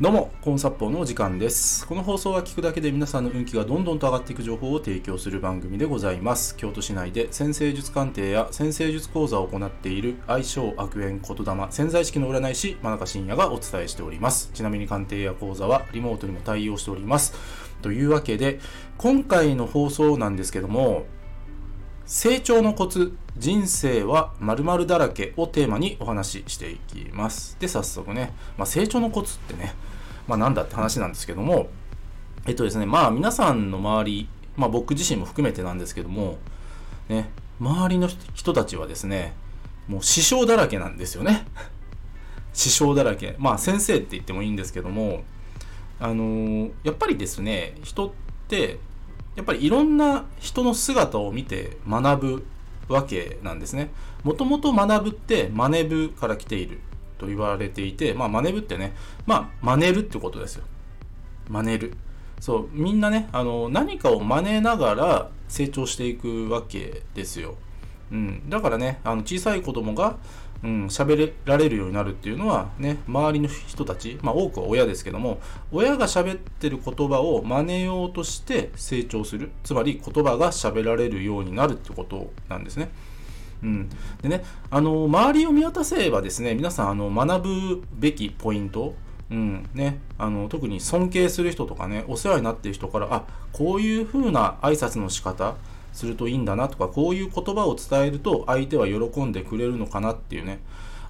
どうも、コンサッポーのお時間です。この放送は聞くだけで皆さんの運気がどんどんと上がっていく情報を提供する番組でございます。京都市内で先生術鑑定や先生術講座を行っている愛称悪縁言霊潜在意識の占い師真中信也がお伝えしております。ちなみに鑑定や講座はリモートにも対応しております。というわけで、今回の放送なんですけども、成長のコツ人生は〇〇だらけをテーマにお話ししていきますで早速ね、まあ、成長のコツってね、まあ、なんだって話なんですけどもえっとですねまあ皆さんの周り、まあ、僕自身も含めてなんですけどもね周りの人たちはですねもう師匠だらけなんですよね。師匠だらけ。まあ先生って言ってもいいんですけどもあのーやっぱりですね人ってやっぱりいろんな人の姿を見て学ぶわけなんですね。もともと学ぶって真似ぶから来ている。と言われていて、まあ真似ぶってね、まあ真似るってことですよ。真似る。そう、みんなね、あの、何かを真似ながら成長していくわけですよ。うん。だからね、あの小さい子供が、うん、喋られるようになるっていうのはね、周りの人たち、まあ多くは親ですけども、親が喋ってる言葉を真似ようとして成長する。つまり言葉が喋られるようになるってことなんですね。うん。でね、あの、周りを見渡せばですね、皆さん、あの、学ぶべきポイント、うん、ね、あの、特に尊敬する人とかね、お世話になっている人から、あ、こういう風な挨拶の仕方、するといいんだなとかこういう言葉を伝えると相手は喜んでくれるのかなっていうね。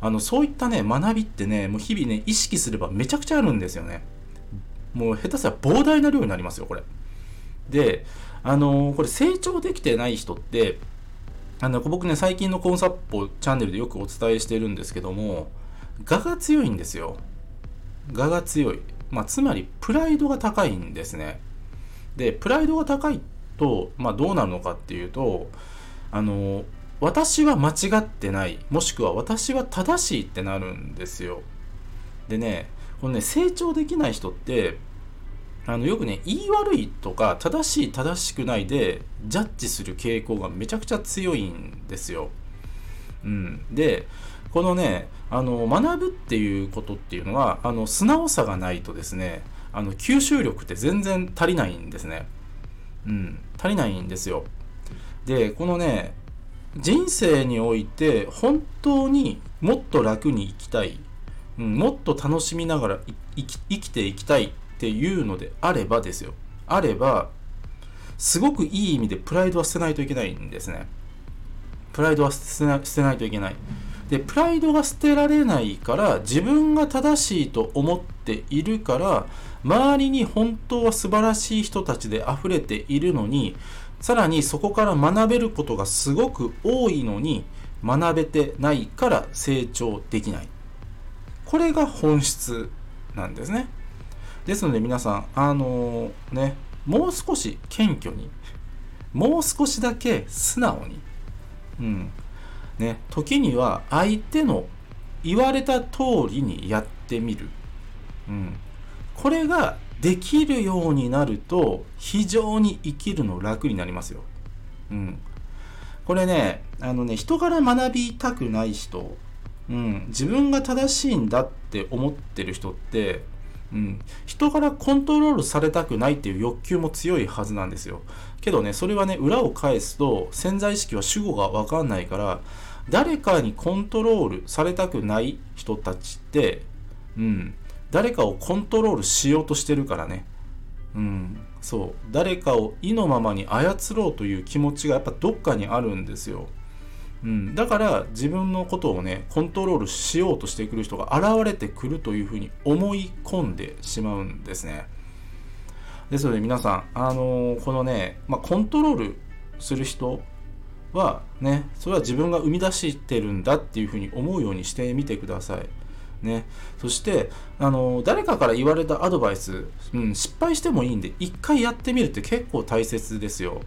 あのそういったね学びってねもう日々ね意識すればめちゃくちゃあるんですよね。もう下手すら膨大な量になりますよこれ。であのこれ成長できてない人ってあの僕ね最近のコンサッポチャンネルでよくお伝えしてるんですけども我が強いんですよ。我が強い。まあつまりプライドが高いんですね。でプライドが高いと、まあ、どうなるのかっていうとあの私は間違ってない。もしくは私は正しいってなるんですよ。でねこのね成長できない人ってあのよくね言い悪いとか正しい正しくないでジャッジする傾向がめちゃくちゃ強いんですよ、うん、でこのねあの学ぶっていうことっていうのはあの素直さがないとですねあの吸収力って全然足りないんですね。うん、足りないんですよ。でこのね人生において本当にもっと楽に生きたい、うん、もっと楽しみながら生き生きていきたい。っていうのであればですよあればすごくいい意味でプライドは捨てないといけないんですね。プライドは捨てないといけない。でプライドが捨てられないから自分が正しいと思っているから周りに本当は素晴らしい人たちで溢れているのにさらにそこから学べることがすごく多いのに学べてないから成長できないこれが本質なんですねですので皆さんあのねもう少し謙虚にもう少しだけ素直にうんね時には相手の言われた通りにやってみるうんこれができるようになると非常に生きるの楽になりますよ。うん。これね、あのね、人から学びたくない人、うん、自分が正しいんだって思ってる人って、うん、人からコントロールされたくないっていう欲求も強いはずなんですよ。けどね、それはね、裏を返すと潜在意識は主語がわかんないから、誰かにコントロールされたくない人たちって、うん、誰かをコントロールしようとしてるからね。うん、そう。誰かを意のままに操ろうという気持ちがやっぱどっかにあるんですよ。うん、だから自分のことをね、コントロールしようとしてくる人が現れてくるというふうに思い込んでしまうんですね。ですので皆さん、あのーこのね、まあ、コントロールする人はね、それは自分が生み出してるんだっていうふうに思うようにしてみてください。ね、そしてあの誰かから言われたアドバイス、うん、失敗してもいいんで一回やってみるって結構大切ですよ。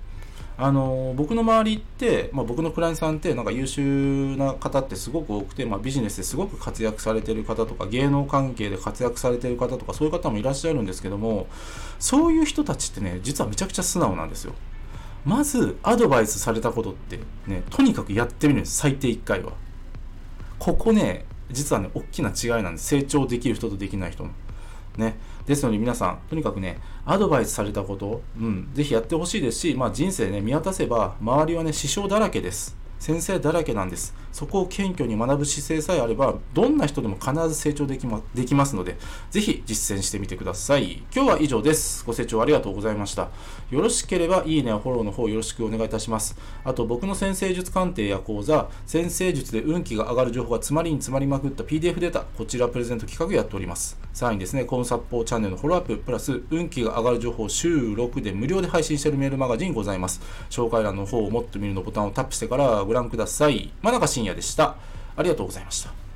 あの僕の周りって、まあ、僕のクライアントさんってなんか優秀な方ってすごく多くて、まあ、ビジネスですごく活躍されてる方とか芸能関係で活躍されてる方とかそういう方もいらっしゃるんですけどもそういう人たちってね実はめちゃくちゃ素直なんですよ。まずアドバイスされたことってねとにかくやってみるんです最低1回は。ここね実はね大きな違いなんです成長できる人とできない人の。ね。ですので皆さん、とにかくね、アドバイスされたこと、うん、ぜひやってほしいですし、まあ、人生ね、見渡せば、周りはね、支障だらけです。先生だらけなんです。そこを謙虚に学ぶ姿勢さえあれば、どんな人でも必ず成長できまできますので、ぜひ実践してみてください。今日は以上です。ご清聴ありがとうございました。よろしければ、いいねやフォローの方よろしくお願いいたします。あと、僕の先生術鑑定や講座、先生術で運気が上がる情報が詰まりに詰まりまくった PDF データ、こちらプレゼント企画やっております。さらにですね、コンサッポーチャンネルのフォローアップ、プラス、運気が上がる情報週6で無料で配信しているメールマガジンございます。紹介欄の方をもっと見るのボタンをタップしてからご覧ください。真中信也でした。ありがとうございました。